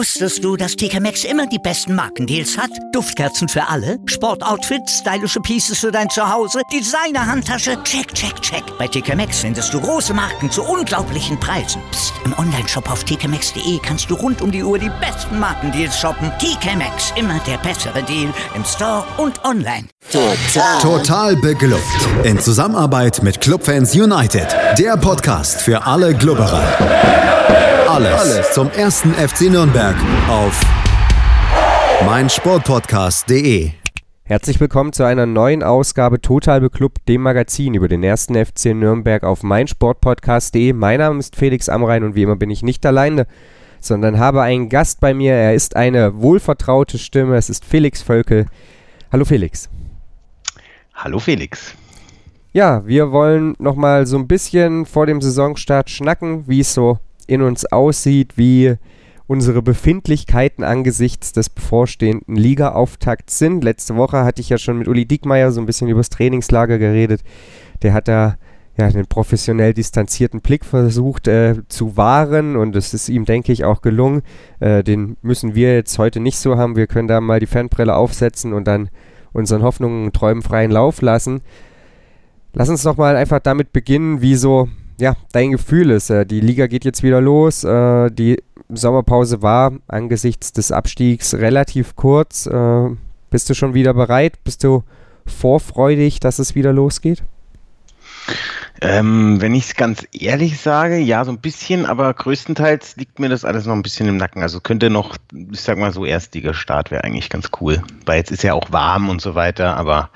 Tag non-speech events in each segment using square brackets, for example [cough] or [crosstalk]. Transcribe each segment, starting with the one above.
Wusstest du, dass TK Maxx immer die besten Markendeals hat? Duftkerzen für alle, Sportoutfits, stylische Pieces für dein Zuhause, Designer-Handtasche, check, check, check. Bei TK Maxx findest du große Marken zu unglaublichen Preisen. Psst. im Onlineshop auf tkmaxx.de kannst du rund um die Uhr die besten Markendeals shoppen. TK Maxx, immer der bessere Deal im Store und online. Total. Total beglückt. In Zusammenarbeit mit Clubfans United. Der Podcast für alle Glubberer. Alles, zum ersten FC Nürnberg auf meinsportpodcast.de. Herzlich willkommen zu einer neuen Ausgabe Total Beklubbt, dem Magazin über den ersten FC Nürnberg auf meinsportpodcast.de. Mein Name ist Felix Amrein und wie immer bin ich nicht alleine, sondern habe einen Gast bei mir. Er ist eine wohlvertraute Stimme. Es ist Felix Völkel. Hallo Felix. Hallo Felix. Ja, wir wollen nochmal so ein bisschen vor dem Saisonstart schnacken, wie es so in uns aussieht, wie unsere Befindlichkeiten angesichts des bevorstehenden Liga-Auftakts sind. Letzte Woche hatte ich ja schon mit Uli Diekmeyer so ein bisschen über das Trainingslager geredet. Der hat da ja, einen professionell distanzierten Blick versucht äh, zu wahren und es ist ihm, denke ich, auch gelungen. Äh, den müssen wir jetzt heute nicht so haben. Wir können da mal die Fanbrille aufsetzen und dann unseren Hoffnungen und Träumen freien Lauf lassen. Lass uns doch mal einfach damit beginnen, wie so ja, dein Gefühl ist. Äh, die Liga geht jetzt wieder los. Äh, die Sommerpause war angesichts des Abstiegs relativ kurz. Äh, bist du schon wieder bereit? Bist du vorfreudig, dass es wieder losgeht? Ähm, wenn ich es ganz ehrlich sage, ja, so ein bisschen, aber größtenteils liegt mir das alles noch ein bisschen im Nacken. Also könnte noch, ich sag mal so, Erstliga-Start wäre eigentlich ganz cool. Weil jetzt ist ja auch warm und so weiter, aber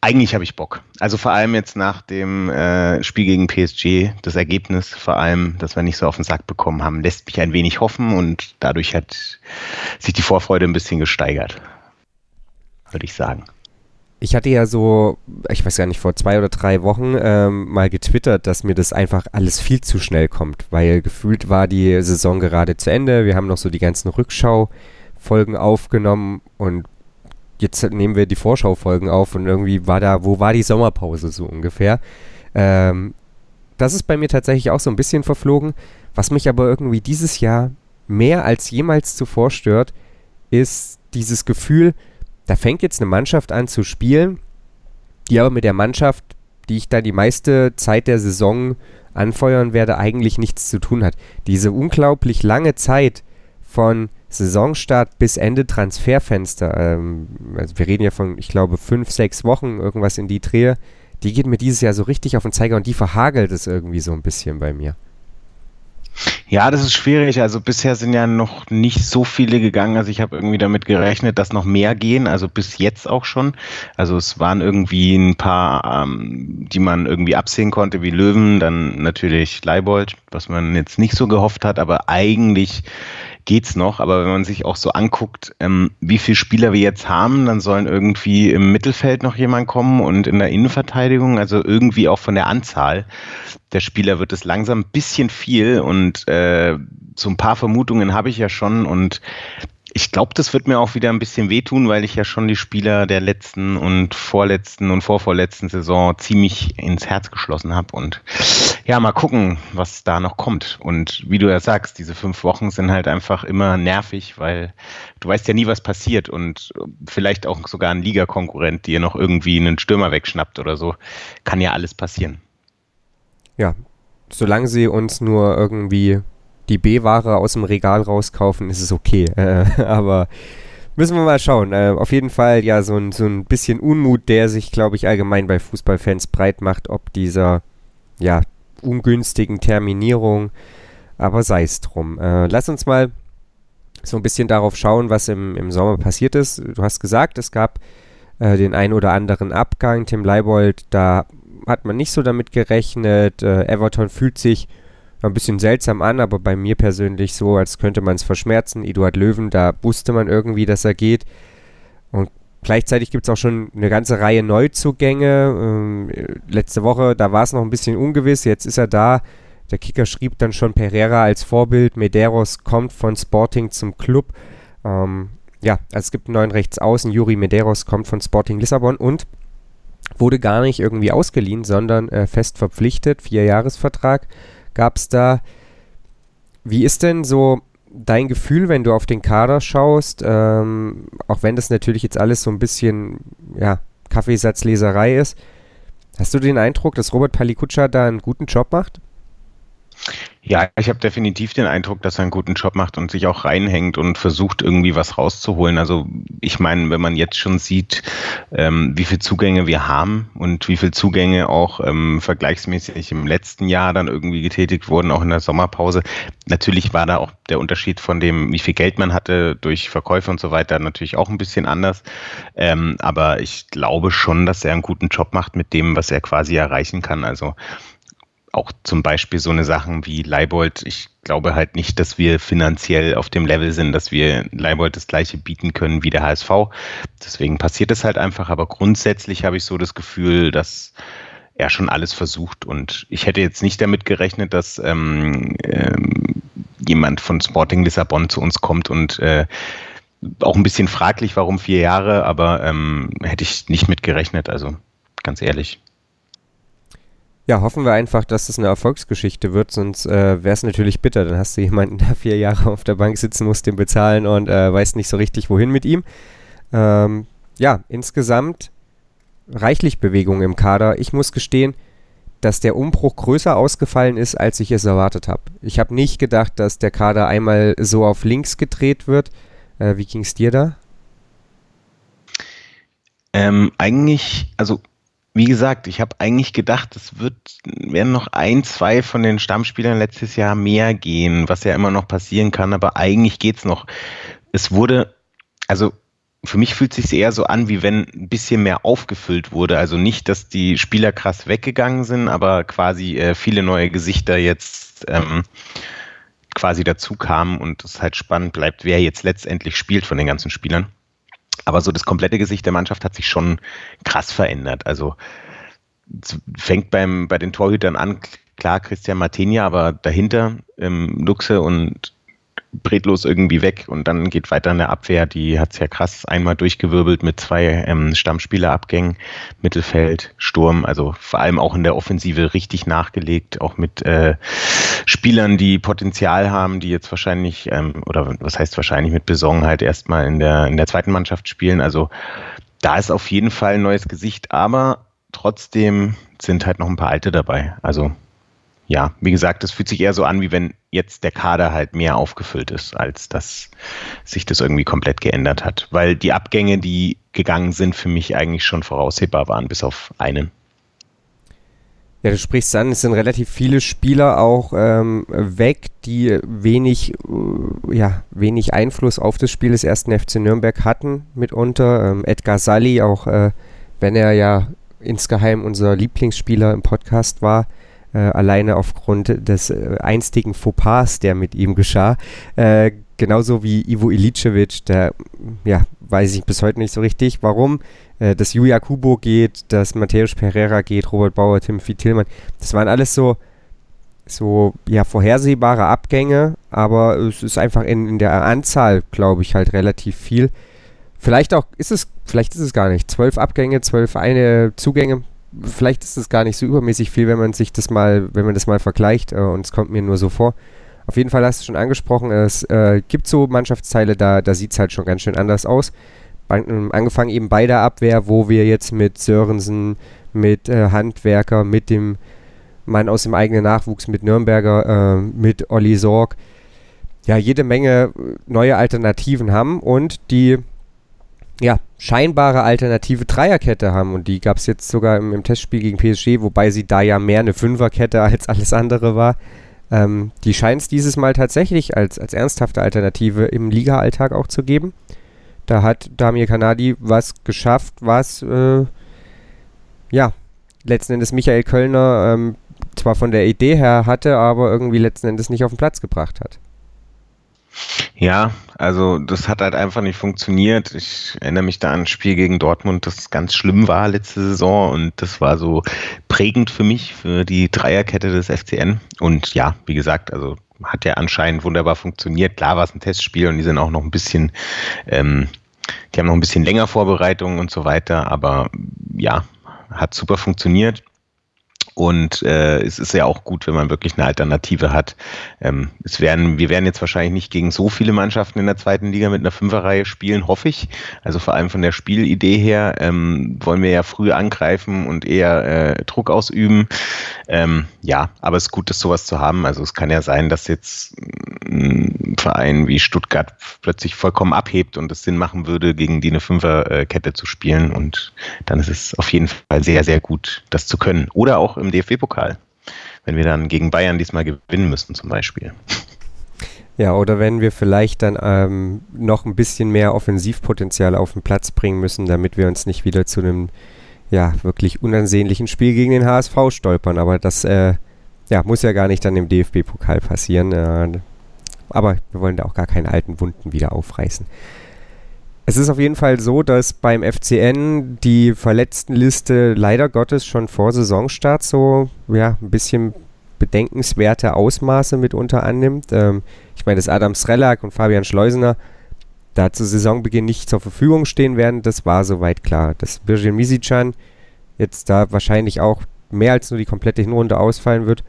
eigentlich habe ich Bock. Also vor allem jetzt nach dem äh, Spiel gegen PSG, das Ergebnis vor allem, dass wir nicht so auf den Sack bekommen haben, lässt mich ein wenig hoffen und dadurch hat sich die Vorfreude ein bisschen gesteigert, würde ich sagen. Ich hatte ja so, ich weiß gar nicht, vor zwei oder drei Wochen ähm, mal getwittert, dass mir das einfach alles viel zu schnell kommt, weil gefühlt war die Saison gerade zu Ende. Wir haben noch so die ganzen Rückschau-Folgen aufgenommen und jetzt nehmen wir die Vorschaufolgen auf und irgendwie war da, wo war die Sommerpause so ungefähr? Ähm, das ist bei mir tatsächlich auch so ein bisschen verflogen. Was mich aber irgendwie dieses Jahr mehr als jemals zuvor stört, ist dieses Gefühl, da fängt jetzt eine Mannschaft an zu spielen, die aber mit der Mannschaft, die ich da die meiste Zeit der Saison anfeuern werde, eigentlich nichts zu tun hat. Diese unglaublich lange Zeit von Saisonstart bis Ende Transferfenster, ähm, also wir reden ja von, ich glaube, fünf, sechs Wochen, irgendwas in die Drehe, die geht mir dieses Jahr so richtig auf den Zeiger und die verhagelt es irgendwie so ein bisschen bei mir. Ja, das ist schwierig. Also bisher sind ja noch nicht so viele gegangen. Also ich habe irgendwie damit gerechnet, dass noch mehr gehen. Also bis jetzt auch schon. Also es waren irgendwie ein paar, ähm, die man irgendwie absehen konnte, wie Löwen, dann natürlich Leibold, was man jetzt nicht so gehofft hat. Aber eigentlich geht's noch. Aber wenn man sich auch so anguckt, ähm, wie viele Spieler wir jetzt haben, dann sollen irgendwie im Mittelfeld noch jemand kommen und in der Innenverteidigung, also irgendwie auch von der Anzahl der Spieler wird es langsam ein bisschen viel und äh, so ein paar Vermutungen habe ich ja schon und ich glaube, das wird mir auch wieder ein bisschen wehtun, weil ich ja schon die Spieler der letzten und vorletzten und vorvorletzten Saison ziemlich ins Herz geschlossen habe. Und ja, mal gucken, was da noch kommt. Und wie du ja sagst, diese fünf Wochen sind halt einfach immer nervig, weil du weißt ja nie, was passiert. Und vielleicht auch sogar ein Ligakonkurrent dir noch irgendwie einen Stürmer wegschnappt oder so. Kann ja alles passieren. Ja, solange sie uns nur irgendwie die B-Ware aus dem Regal rauskaufen, ist es okay. [laughs] Äh, aber müssen wir mal schauen. Äh, auf jeden Fall ja so ein, so ein bisschen Unmut, der sich, glaube ich, allgemein bei Fußballfans breit macht, ob dieser ja ungünstigen Terminierung. Aber sei es drum. Äh, lass uns mal so ein bisschen darauf schauen, was im, im Sommer passiert ist. Du hast gesagt, es gab äh, den ein oder anderen Abgang. Tim Leibold, da hat man nicht so damit gerechnet. Äh, Everton fühlt sich ein bisschen seltsam an, aber bei mir persönlich so, als könnte man es verschmerzen. Eduard Löwen, da wusste man irgendwie, dass er geht. Gleichzeitig gibt es auch schon eine ganze Reihe Neuzugänge. Ähm, letzte Woche, da war es noch ein bisschen ungewiss, jetzt ist er da. Der Kicker schrieb dann schon Pereira als Vorbild. Medeiros kommt von Sporting zum Club. Ähm, ja, also es gibt einen neuen Rechtsaußen. Juri Medeiros kommt von Sporting Lissabon und wurde gar nicht irgendwie ausgeliehen, sondern äh, fest verpflichtet. Vierjahresvertrag gab es da. Wie ist denn so dein Gefühl, wenn du auf den Kader schaust, ähm, auch wenn das natürlich jetzt alles so ein bisschen ja, Kaffeesatzleserei ist, hast du den Eindruck, dass Robert Palikutscha da einen guten Job macht? Ja, ich habe definitiv den Eindruck, dass er einen guten Job macht und sich auch reinhängt und versucht, irgendwie was rauszuholen. Also ich meine, wenn man jetzt schon sieht, ähm, wie viele Zugänge wir haben und wie viele Zugänge auch ähm, vergleichsmäßig im letzten Jahr dann irgendwie getätigt wurden, auch in der Sommerpause. Natürlich war da auch der Unterschied von dem, wie viel Geld man hatte durch Verkäufe und so weiter, natürlich auch ein bisschen anders. Ähm, aber ich glaube schon, dass er einen guten Job macht mit dem, was er quasi erreichen kann. Also auch zum Beispiel so eine Sachen wie Leibold. Ich glaube halt nicht, dass wir finanziell auf dem Level sind, dass wir Leibold das gleiche bieten können wie der HSV. Deswegen passiert es halt einfach. Aber grundsätzlich habe ich so das Gefühl, dass er schon alles versucht. Und ich hätte jetzt nicht damit gerechnet, dass ähm, ähm, jemand von Sporting Lissabon zu uns kommt und äh, auch ein bisschen fraglich, warum vier Jahre, aber ähm, hätte ich nicht mit gerechnet, also ganz ehrlich. Ja, hoffen wir einfach, dass das eine Erfolgsgeschichte wird, sonst äh, wäre es natürlich bitter. Dann hast du jemanden, [laughs] der vier Jahre auf der Bank sitzen muss, den bezahlen und äh, weiß nicht so richtig, wohin mit ihm. Ähm, ja, insgesamt reichlich Bewegung im Kader. Ich muss gestehen, dass der Umbruch größer ausgefallen ist, als ich es erwartet habe. Ich habe nicht gedacht, dass der Kader einmal so auf links gedreht wird. Äh, wie ging es dir da? Ähm, eigentlich, also wie gesagt, ich habe eigentlich gedacht, es wird, werden noch ein, zwei von den Stammspielern letztes Jahr mehr gehen, was ja immer noch passieren kann, aber eigentlich geht's noch. Es wurde, also für mich fühlt es sich eher so an, wie wenn ein bisschen mehr aufgefüllt wurde. Also nicht, dass die Spieler krass weggegangen sind, aber quasi äh, viele neue Gesichter jetzt ähm, quasi dazu kamen und es halt spannend bleibt, wer jetzt letztendlich spielt von den ganzen Spielern. Aber so das komplette Gesicht der Mannschaft hat sich schon krass verändert. Also fängt beim, bei den Torhütern an, klar Christian Martinia, aber dahinter ähm, Luxe und bretlos irgendwie weg und dann geht weiter in der Abwehr. Die hat es ja krass einmal durchgewirbelt mit zwei ähm, Stammspielerabgängen, Mittelfeld, Sturm, also vor allem auch in der Offensive richtig nachgelegt, auch mit äh, Spielern, die Potenzial haben, die jetzt wahrscheinlich, ähm, oder was heißt wahrscheinlich mit Besongenheit erstmal in der, in der zweiten Mannschaft spielen. Also da ist auf jeden Fall ein neues Gesicht, aber trotzdem sind halt noch ein paar alte dabei. Also ja, wie gesagt, es fühlt sich eher so an, wie wenn jetzt der Kader halt mehr aufgefüllt ist, als dass sich das irgendwie komplett geändert hat. Weil die Abgänge, die gegangen sind, für mich eigentlich schon voraussehbar waren, bis auf einen. Ja, du sprichst an, es sind relativ viele Spieler auch ähm, weg, die wenig, äh, ja, wenig Einfluss auf das Spiel des ersten FC Nürnberg hatten mitunter. Ähm, Edgar Sally, auch äh, wenn er ja insgeheim unser Lieblingsspieler im Podcast war, äh, alleine aufgrund des äh, einstigen Fauxpas, der mit ihm geschah. Äh, genauso wie Ivo Ilicevic, der, ja, weiß ich bis heute nicht so richtig, warum. Äh, dass Julia Kubo geht, dass Matthäus Pereira geht, Robert Bauer, Timothy Tillmann. Das waren alles so, so ja, vorhersehbare Abgänge, aber es ist einfach in, in der Anzahl, glaube ich, halt relativ viel. Vielleicht auch ist es, vielleicht ist es gar nicht. Zwölf Abgänge, zwölf eine Zugänge, vielleicht ist es gar nicht so übermäßig viel, wenn man sich das mal, wenn man das mal vergleicht äh, und es kommt mir nur so vor. Auf jeden Fall hast du schon angesprochen, es äh, gibt so Mannschaftsteile, da, da sieht es halt schon ganz schön anders aus. Ähm, angefangen eben bei der Abwehr, wo wir jetzt mit Sörensen, mit äh, Handwerker, mit dem Mann aus dem eigenen Nachwuchs, mit Nürnberger, äh, mit Olli Sorg, ja, jede Menge neue Alternativen haben und die ja, scheinbare alternative Dreierkette haben. Und die gab es jetzt sogar im, im, Testspiel gegen PSG, wobei sie da ja mehr eine Fünferkette [laughs] als alles andere war. Ähm, die scheint es dieses Mal tatsächlich als, als ernsthafte Alternative im Liga-Alltag auch zu geben. Da hat Damir Kanadi was geschafft, was äh, ja letzten Endes Michael Kölner ähm, zwar von der Idee her hatte, aber irgendwie letzten Endes nicht auf den Platz gebracht hat. Ja, also das hat halt einfach nicht funktioniert. Ich erinnere mich da an ein Spiel gegen Dortmund, das ganz schlimm war letzte Saison und das war so prägend für mich, für die Dreierkette des FCN. Und ja, wie gesagt, also hat ja anscheinend wunderbar funktioniert. Klar war es ein Testspiel und die sind auch noch ein bisschen, ähm, die haben noch ein bisschen länger Vorbereitung und so weiter, aber ja, hat super funktioniert. Und äh, es ist ja auch gut, wenn man wirklich eine Alternative hat. Ähm, es werden, wir werden jetzt wahrscheinlich nicht gegen so viele Mannschaften in der zweiten Liga mit einer Fünferreihe spielen, hoffe ich. Also vor allem von der Spielidee her ähm, wollen wir ja früh angreifen und eher äh, Druck ausüben. Ähm, ja, aber es ist gut, das sowas zu haben. Also es kann ja sein, dass jetzt ein Verein wie Stuttgart plötzlich vollkommen abhebt und es Sinn machen würde, gegen die eine Fünferkette zu spielen. Und dann ist es auf jeden Fall sehr, sehr gut, das zu können. Oder auch im DFB-Pokal, wenn wir dann gegen Bayern diesmal gewinnen müssen zum Beispiel. Ja, oder wenn wir vielleicht dann ähm, noch ein bisschen mehr Offensivpotenzial auf den Platz bringen müssen, damit wir uns nicht wieder zu einem ja, wirklich unansehnlichen Spiel gegen den HSV stolpern. Aber das äh, ja, muss ja gar nicht dann im DFB-Pokal passieren. Äh, aber wir wollen da auch gar keine alten Wunden wieder aufreißen. Es ist auf jeden Fall so, dass beim FCN die Verletztenliste leider Gottes schon vor Saisonstart so ja, ein bisschen bedenkenswerte Ausmaße mitunter annimmt. Ähm, ich meine, dass Adam Srelak und Fabian Schleusener da zu Saisonbeginn nicht zur Verfügung stehen werden, das war soweit klar. Dass Birgin Misicjan jetzt da wahrscheinlich auch mehr als nur die komplette Hinrunde ausfallen wird,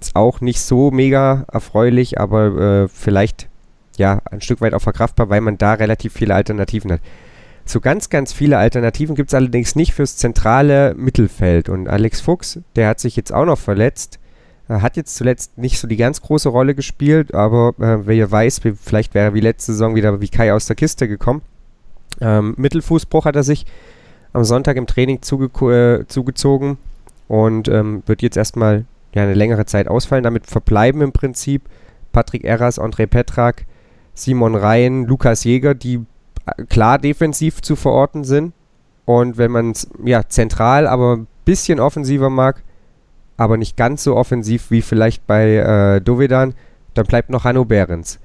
ist auch nicht so mega erfreulich, aber äh, vielleicht ja ein Stück weit auch verkraftbar, weil man da relativ viele Alternativen hat. So ganz, ganz viele Alternativen gibt es allerdings nicht fürs zentrale Mittelfeld. Und Alex Fuchs, der hat sich jetzt auch noch verletzt, hat jetzt zuletzt nicht so die ganz große Rolle gespielt, aber äh, wer weiß, vielleicht wäre er wie letzte Saison wieder wie Kai aus der Kiste gekommen. Ähm, Mittelfußbruch hat er sich am Sonntag im Training zuge äh, zugezogen und ähm, wird jetzt erstmal ja, eine längere Zeit ausfallen. Damit verbleiben im Prinzip Patrick Erras, André Petrak, Simon Rhein, Lukas Jäger, die äh, klar defensiv zu verorten sind. Und wenn man es ja, zentral, aber ein bisschen offensiver mag, aber nicht ganz so offensiv wie vielleicht bei äh, Dovedan, dann bleibt noch Hanno Behrens.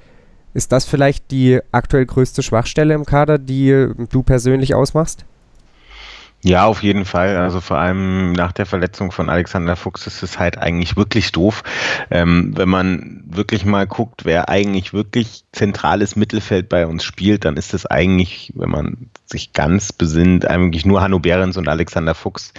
Ist das vielleicht die aktuell größte Schwachstelle im Kader, die äh, du persönlich ausmachst? Ja, auf jeden Fall. Also vor allem nach der Verletzung von Alexander Fuchs ist es halt eigentlich wirklich doof. Ähm, wenn man wirklich mal guckt, wer eigentlich wirklich zentrales Mittelfeld bei uns spielt, dann ist es eigentlich, wenn man sich ganz besinnt, eigentlich nur Hanno Behrens und Alexander Fuchs.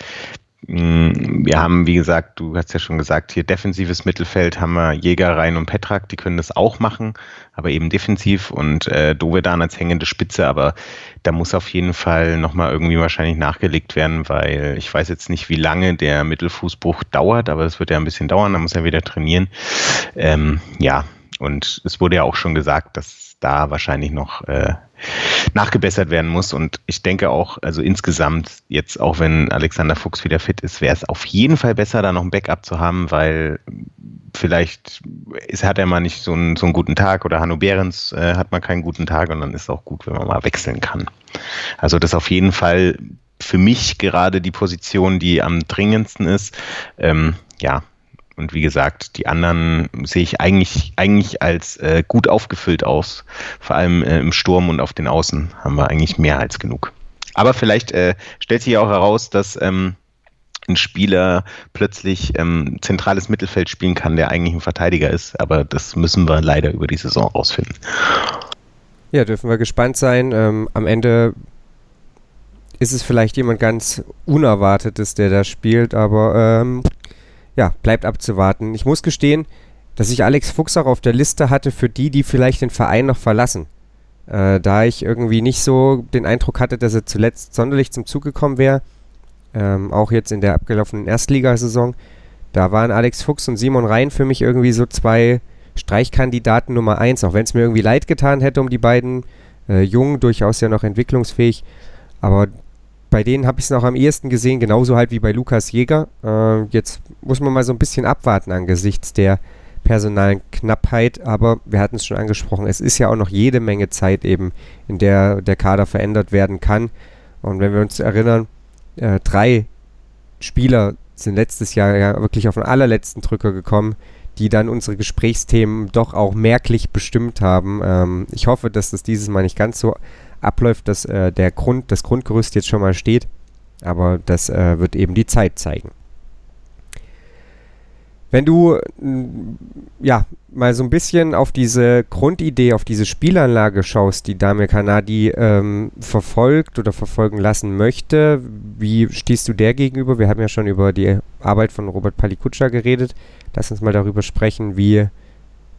Mm, wir haben, wie gesagt, du hast ja schon gesagt, hier defensives Mittelfeld haben wir Jäger, Rhein und Petrak, die können das auch machen, aber eben defensiv und äh, Dovedan als hängende Spitze, aber da muss auf jeden Fall nochmal irgendwie wahrscheinlich nachgelegt werden, weil ich weiß jetzt nicht, wie lange der Mittelfußbruch dauert, aber es wird ja ein bisschen dauern, da muss er wieder trainieren. Ähm, ja, und es wurde ja auch schon gesagt, dass da wahrscheinlich noch äh, nachgebessert werden muss. Und ich denke auch, also insgesamt, jetzt auch wenn Alexander Fuchs wieder fit ist, wäre es auf jeden Fall besser, da noch ein Backup zu haben, weil vielleicht ist, hat er mal nicht so einen, so einen guten Tag oder Hanno Behrens äh, hat mal keinen guten Tag und dann ist es auch gut, wenn man mal wechseln kann. Also das auf jeden Fall für mich gerade die Position, die am dringendsten ist. Ähm, ja, und wie gesagt, die anderen sehe ich eigentlich, eigentlich als äh, gut aufgefüllt aus. Vor allem äh, im Sturm und auf den Außen haben wir eigentlich mehr als genug. Aber vielleicht äh, stellt sich auch heraus, dass ähm, ein Spieler plötzlich ähm, zentrales Mittelfeld spielen kann, der eigentlich ein Verteidiger ist. Aber das müssen wir leider über die Saison rausfinden. Ja, dürfen wir gespannt sein. Ähm, am Ende ist es vielleicht jemand ganz Unerwartetes, der da spielt, aber ähm, ja, bleibt abzuwarten. Ich muss gestehen, dass ich Alex Fuchs auch auf der Liste hatte für die, die vielleicht den Verein noch verlassen. Äh, da ich irgendwie nicht so den Eindruck hatte, dass er zuletzt sonderlich zum Zug gekommen wäre. Ähm, auch jetzt in der abgelaufenen Erstligasaison. Da waren Alex Fuchs und Simon Rhein für mich irgendwie so zwei Streichkandidaten Nummer eins, auch wenn es mir irgendwie leid getan hätte um die beiden. Äh, jung, durchaus ja noch entwicklungsfähig. Aber bei denen habe ich es noch am ehesten gesehen, genauso halt wie bei Lukas Jäger. Äh, jetzt muss man mal so ein bisschen abwarten angesichts der personalen Knappheit, aber wir hatten es schon angesprochen, es ist ja auch noch jede Menge Zeit eben, in der der Kader verändert werden kann. Und wenn wir uns erinnern, äh, drei Spieler sind letztes Jahr ja wirklich auf den allerletzten Drücker gekommen, die dann unsere Gesprächsthemen doch auch merklich bestimmt haben. Ähm, ich hoffe, dass das dieses Mal nicht ganz so abläuft, dass äh, der Grund, das Grundgerüst jetzt schon mal steht. Aber das äh, wird eben die Zeit zeigen. Wenn du ja mal so ein bisschen auf diese Grundidee, auf diese Spielanlage schaust, die Damir Kanadi ähm, verfolgt oder verfolgen lassen möchte, wie stehst du der gegenüber? Wir haben ja schon über die Arbeit von Robert Palikutscha geredet. Lass uns mal darüber sprechen, wie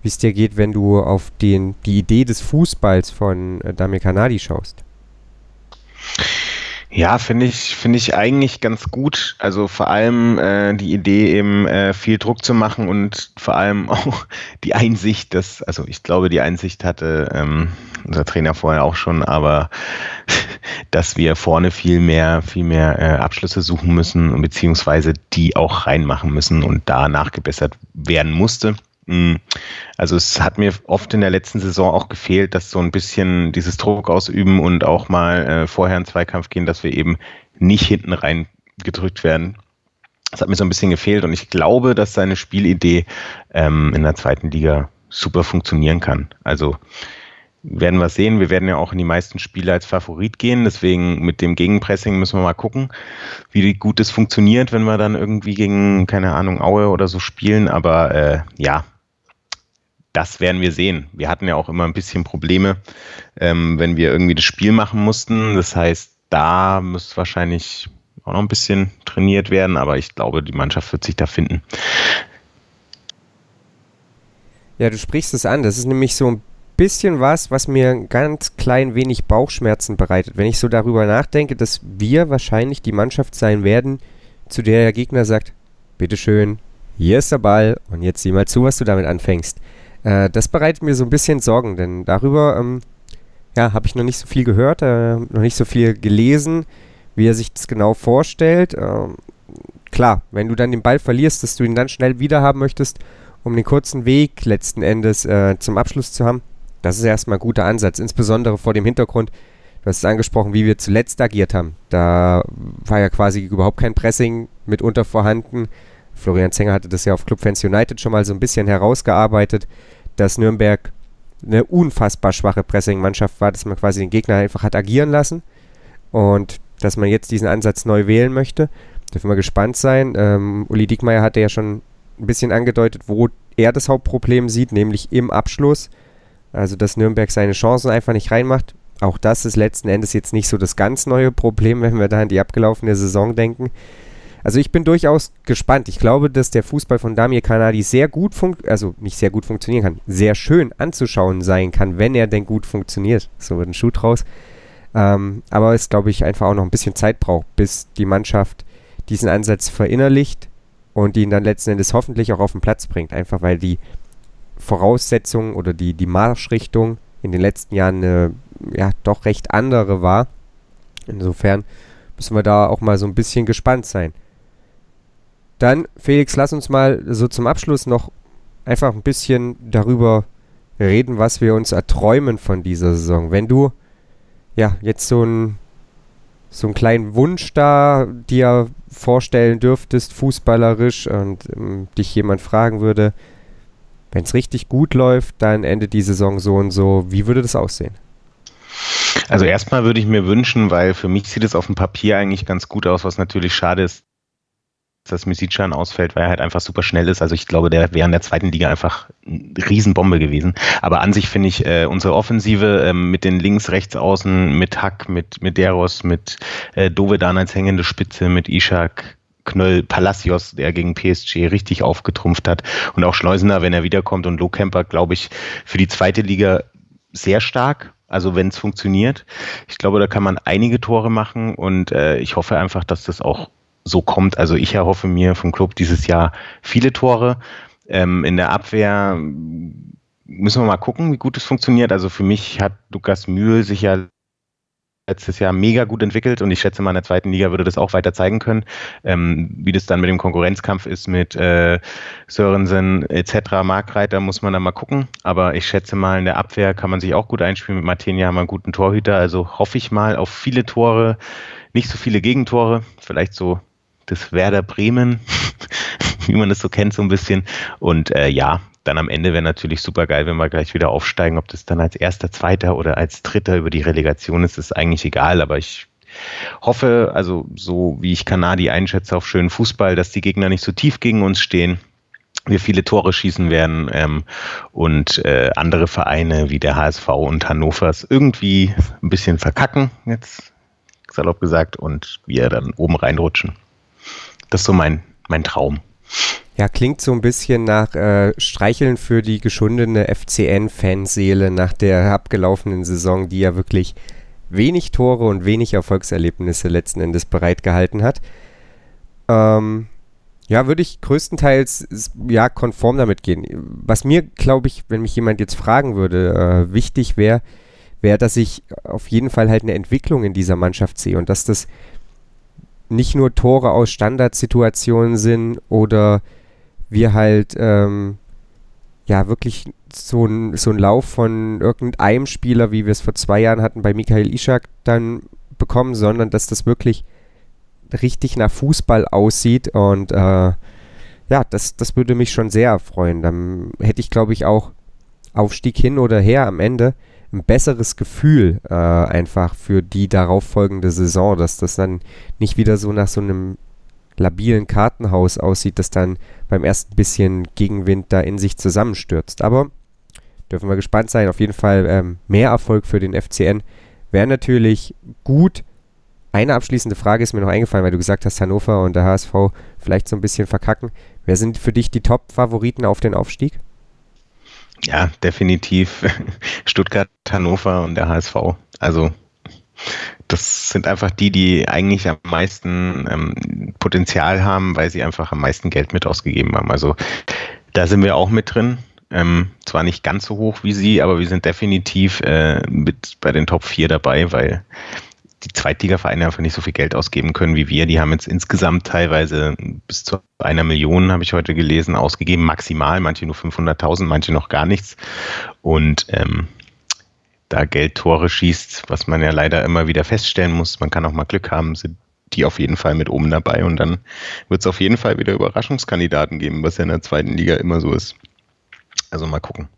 es dir geht, wenn du auf den, die Idee des Fußballs von äh, Damir Kanadi schaust. Ja, finde ich, finde ich eigentlich ganz gut. Also vor allem äh, die Idee eben äh, viel Druck zu machen und vor allem [laughs] auch die Einsicht, dass, also ich glaube, die Einsicht hatte ähm, unser Trainer vorher auch schon, aber [laughs] dass wir vorne viel mehr, viel mehr äh, Abschlüsse suchen müssen, beziehungsweise die auch reinmachen müssen und da nachgebessert werden musste. Mm. Also es hat mir oft in der letzten Saison auch gefehlt, dass so ein bisschen dieses Druck ausüben und auch mal äh, vorher in Zweikampf gehen, dass wir eben nicht hinten rein gedrückt werden. Das hat mir so ein bisschen gefehlt und ich glaube, dass seine Spielidee ähm, in der zweiten Liga super funktionieren kann. Also werden wir sehen. Wir werden ja auch in die meisten Spiele als Favorit gehen. Deswegen mit dem Gegenpressing müssen wir mal gucken, wie gut es funktioniert, wenn wir dann irgendwie gegen, keine Ahnung, Aue oder so spielen. Aber äh, ja, das werden wir sehen. Wir hatten ja auch immer ein bisschen Probleme, ähm, wenn wir irgendwie das Spiel machen mussten. Das heißt, da muss wahrscheinlich auch noch ein bisschen trainiert werden, aber ich glaube, die Mannschaft wird sich da finden. Ja, du sprichst es an. Das ist nämlich so ein bisschen was, was mir ein ganz klein wenig Bauchschmerzen bereitet. Wenn ich so darüber nachdenke, dass wir wahrscheinlich die Mannschaft sein werden, zu der der Gegner sagt, bitteschön, hier ist der Ball und jetzt sieh mal zu, was du damit anfängst. Äh, das bereitet mir so ein bisschen Sorgen, denn darüber ähm, ja, habe ich noch nicht so viel gehört, äh, noch nicht so viel gelesen, wie er sich das genau vorstellt. Ähm, klar, wenn du dann den Ball verlierst, dass du ihn dann schnell wieder haben möchtest, um den kurzen Weg letzten Endes äh, zum Abschluss zu haben, das ist erstmal ein guter Ansatz, insbesondere vor dem Hintergrund, du hast es angesprochen, wie wir zuletzt agiert haben. Da war ja quasi überhaupt kein Pressing mitunter vorhanden. Florian Zenger hatte das ja auf Clubfans United schon mal so ein bisschen herausgearbeitet, dass Nürnberg eine unfassbar schwache Pressing-Mannschaft war, dass man quasi den Gegner einfach hat agieren lassen und dass man jetzt diesen Ansatz neu wählen möchte. Dürfen wir gespannt sein. Ähm, Uli Diekmeyer hatte ja schon ein bisschen angedeutet, wo er das Hauptproblem sieht, nämlich im Abschluss. Also, dass Nürnberg seine Chancen einfach nicht reinmacht. Auch das ist letzten Endes jetzt nicht so das ganz neue Problem, wenn wir da an die abgelaufene Saison denken. Also ich bin durchaus gespannt. Ich glaube, dass der Fußball von Damir Kanadi sehr gut funktioniert, also nicht sehr gut funktionieren kann, sehr schön anzuschauen sein kann, wenn er denn gut funktioniert. So wird ein Schuh draus. Ähm, aber es, glaube ich, einfach auch noch ein bisschen Zeit braucht, bis die Mannschaft diesen Ansatz verinnerlicht und ihn dann letzten Endes hoffentlich auch auf den Platz bringt. Einfach weil die Voraussetzungen oder die, die Marschrichtung in den letzten Jahren eine ja, doch recht andere war. Insofern müssen wir da auch mal so ein bisschen gespannt sein. Dann, Felix, lass uns mal so zum Abschluss noch einfach ein bisschen darüber reden, was wir uns erträumen von dieser Saison. Wenn du ja jetzt so, ein, so einen kleinen Wunsch da dir vorstellen dürftest, fußballerisch, und ähm, dich jemand fragen würde, wenn es richtig gut läuft, dann endet die Saison so und so, wie würde das aussehen? Also erstmal würde ich mir wünschen, weil für mich sieht es auf dem Papier eigentlich ganz gut aus, was natürlich schade ist, dass Misicjan ausfällt, weil er halt einfach super schnell ist. Also ich glaube, der wäre in der zweiten Liga einfach eine Riesenbombe gewesen. Aber an sich finde ich äh, unsere Offensive äh, mit den links, rechts außen, mit Hack, mit, mit Deros, mit äh, Dovedan als hängende Spitze, mit Ishak, Knöll, Palacios, der gegen PSG richtig aufgetrumpft hat. Und auch Schleusener, wenn er wiederkommt und Lohkemper, glaube ich, für die zweite Liga sehr stark. Also wenn es funktioniert. Ich glaube, da kann man einige Tore machen und äh, ich hoffe einfach, dass das auch so kommt. Also ich erhoffe mir vom Club dieses Jahr viele Tore. Ähm, in der Abwehr müssen wir mal gucken, wie gut es funktioniert. Also für mich hat Lukas Mühl sich ja letztes Jahr mega gut entwickelt und ich schätze mal in der zweiten Liga würde das auch weiter zeigen können. Ähm, wie das dann mit dem Konkurrenzkampf ist mit äh, Sörensen etc. Markreiter muss man dann mal gucken. Aber ich schätze mal in der Abwehr kann man sich auch gut einspielen. Mit Martinia haben wir einen guten Torhüter. Also hoffe ich mal auf viele Tore, nicht so viele Gegentore, vielleicht so das Werder Bremen, [laughs] wie man es so kennt, so ein bisschen. Und äh, ja, dann am Ende wäre natürlich super geil, wenn wir gleich wieder aufsteigen. Ob das dann als erster, zweiter oder als dritter über die Relegation ist, ist eigentlich egal. Aber ich hoffe, also so wie ich Kanadi einschätze auf schönen Fußball, dass die Gegner nicht so tief gegen uns stehen. wir viele Tore schießen werden ähm, und äh, andere Vereine wie der HSV und Hannovers irgendwie ein bisschen verkacken, jetzt salopp gesagt, und wir dann oben reinrutschen. Das ist so mein, mein Traum. Ja, klingt so ein bisschen nach äh, Streicheln für die geschundene FCN-Fanseele nach der abgelaufenen Saison, die ja wirklich wenig Tore und wenig Erfolgserlebnisse letzten Endes bereitgehalten hat. Ähm, ja, würde ich größtenteils ja konform damit gehen. Was mir, glaube ich, wenn mich jemand jetzt fragen würde, äh, wichtig wäre, wäre, dass ich auf jeden Fall halt eine Entwicklung in dieser Mannschaft sehe und dass das nicht nur Tore aus Standardsituationen sind oder wir halt ähm, ja wirklich so ein, so ein Lauf von irgendeinem Spieler, wie wir es vor zwei Jahren hatten bei Michael Ishak, dann bekommen, sondern dass das wirklich richtig nach Fußball aussieht und äh, ja, das, das würde mich schon sehr freuen. Dann hätte ich, glaube ich, auch Aufstieg hin oder her am Ende ein besseres Gefühl äh, einfach für die darauffolgende Saison, dass das dann nicht wieder so nach so einem labilen Kartenhaus aussieht, das dann beim ersten bisschen Gegenwind da in sich zusammenstürzt. Aber dürfen wir gespannt sein. Auf jeden Fall ähm, mehr Erfolg für den FCN wäre natürlich gut. Eine abschließende Frage ist mir noch eingefallen, weil du gesagt hast, Hannover und der HSV vielleicht so ein bisschen verkacken. Wer sind für dich die Top-Favoriten auf den Aufstieg? Ja, definitiv [laughs] Stuttgart, Hannover und der HSV. Also das sind einfach die, die eigentlich am meisten ähm, Potenzial haben, weil sie einfach am meisten Geld mit ausgegeben haben. Also da sind wir auch mit drin. Ähm, zwar nicht ganz so hoch wie sie, aber wir sind definitiv äh, mit bei den Top 4 dabei, weil die Zweitligavereine einfach nicht so viel Geld ausgeben können wie wir. Die haben jetzt insgesamt teilweise bis zu einer Million, habe ich heute gelesen, ausgegeben, maximal. Manche nur 500.000, manche noch gar nichts. Und ähm, da Geld Tore schießt, was man ja leider immer wieder feststellen muss, man kann auch mal Glück haben, sind die auf jeden Fall mit oben dabei. Und dann wird es auf jeden Fall wieder Überraschungskandidaten geben, was ja in der zweiten Liga immer so ist. Also mal gucken.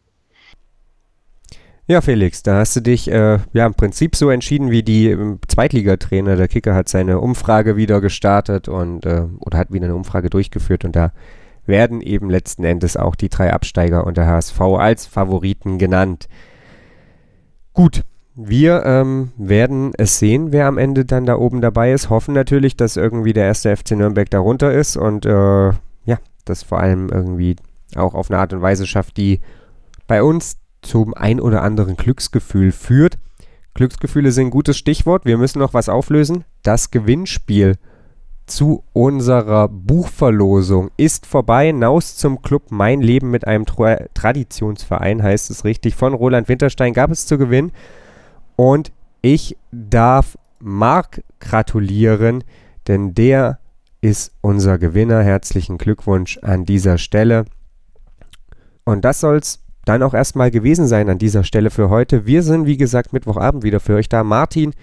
Ja, Felix, da hast du dich äh, ja im Prinzip so entschieden wie die ähm, Zweitligatrainer. Der Kicker hat seine Umfrage wieder gestartet und äh, oder hat wieder eine Umfrage durchgeführt und da werden eben letzten Endes auch die drei Absteiger und der HSV als Favoriten genannt. Gut, wir ähm, werden es sehen, wer am Ende dann da oben dabei ist. Hoffen natürlich, dass irgendwie der erste FC Nürnberg darunter ist und äh, ja, das vor allem irgendwie auch auf eine Art und Weise schafft, die bei uns zum ein oder anderen Glücksgefühl führt. Glücksgefühle sind ein gutes Stichwort. Wir müssen noch was auflösen. Das Gewinnspiel zu unserer Buchverlosung ist vorbei. Naus zum Club Mein Leben mit einem Tra Traditionsverein heißt es richtig. Von Roland Winterstein gab es zu gewinnen. Und ich darf Marc gratulieren, denn der ist unser Gewinner. Herzlichen Glückwunsch an dieser Stelle. Und das soll's dann auch erstmal gewesen sein an dieser Stelle für heute. Wir sind, wie gesagt, Mittwochabend wieder für euch da. Martin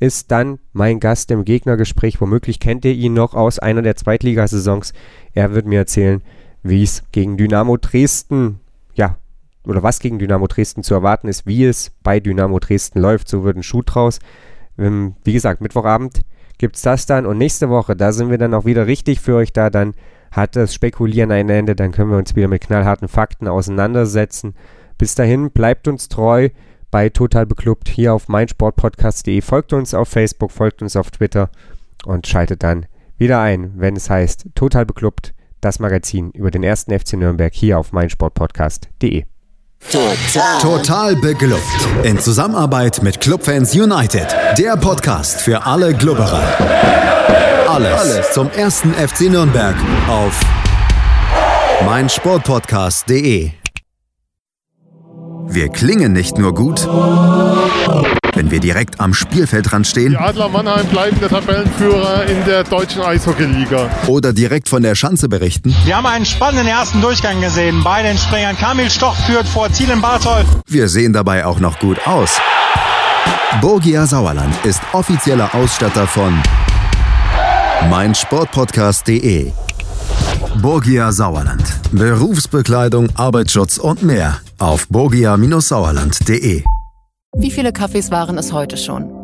ist dann mein Gast im Gegnergespräch. Womöglich kennt ihr ihn noch aus einer der Zweitligasaisons. Er wird mir erzählen, wie es gegen Dynamo Dresden, ja, oder was gegen Dynamo Dresden zu erwarten ist, wie es bei Dynamo Dresden läuft. So wird ein Schuh draus. Ähm, wie gesagt, Mittwochabend gibt es das dann und nächste Woche, da sind wir dann auch wieder richtig für euch da. Dann hat das Spekulieren ein Ende, dann können wir uns wieder mit knallharten Fakten auseinandersetzen. Bis dahin, bleibt uns treu bei Total Beklubbt hier auf meinsportpodcast.de. Folgt uns auf Facebook, folgt uns auf Twitter und schaltet dann wieder ein, wenn es heißt Total Beklubbt, das Magazin über den ersten FC Nürnberg hier auf meinsportpodcast.de. Total. Total beglückt. In Zusammenarbeit mit Clubfans United. Der Podcast für alle Glubberer. Alles, Alles zum ersten FC Nürnberg auf meinsportpodcast.de. Wir klingen nicht nur gut, wenn wir direkt am Spielfeldrand stehen. Die Adler Mannheim bleiben der Tabellenführer in der deutschen Eishockeyliga. Oder direkt von der Schanze berichten. Wir haben einen spannenden ersten Durchgang gesehen. Bei den Springern Kamil Stoch führt vor Ziel in Bartol. Wir sehen dabei auch noch gut aus. Borgia Sauerland ist offizieller Ausstatter von meinsportpodcast.de. Borgia Sauerland. Berufsbekleidung, Arbeitsschutz und mehr auf borgia-sauerland.de. Wie viele Kaffees waren es heute schon?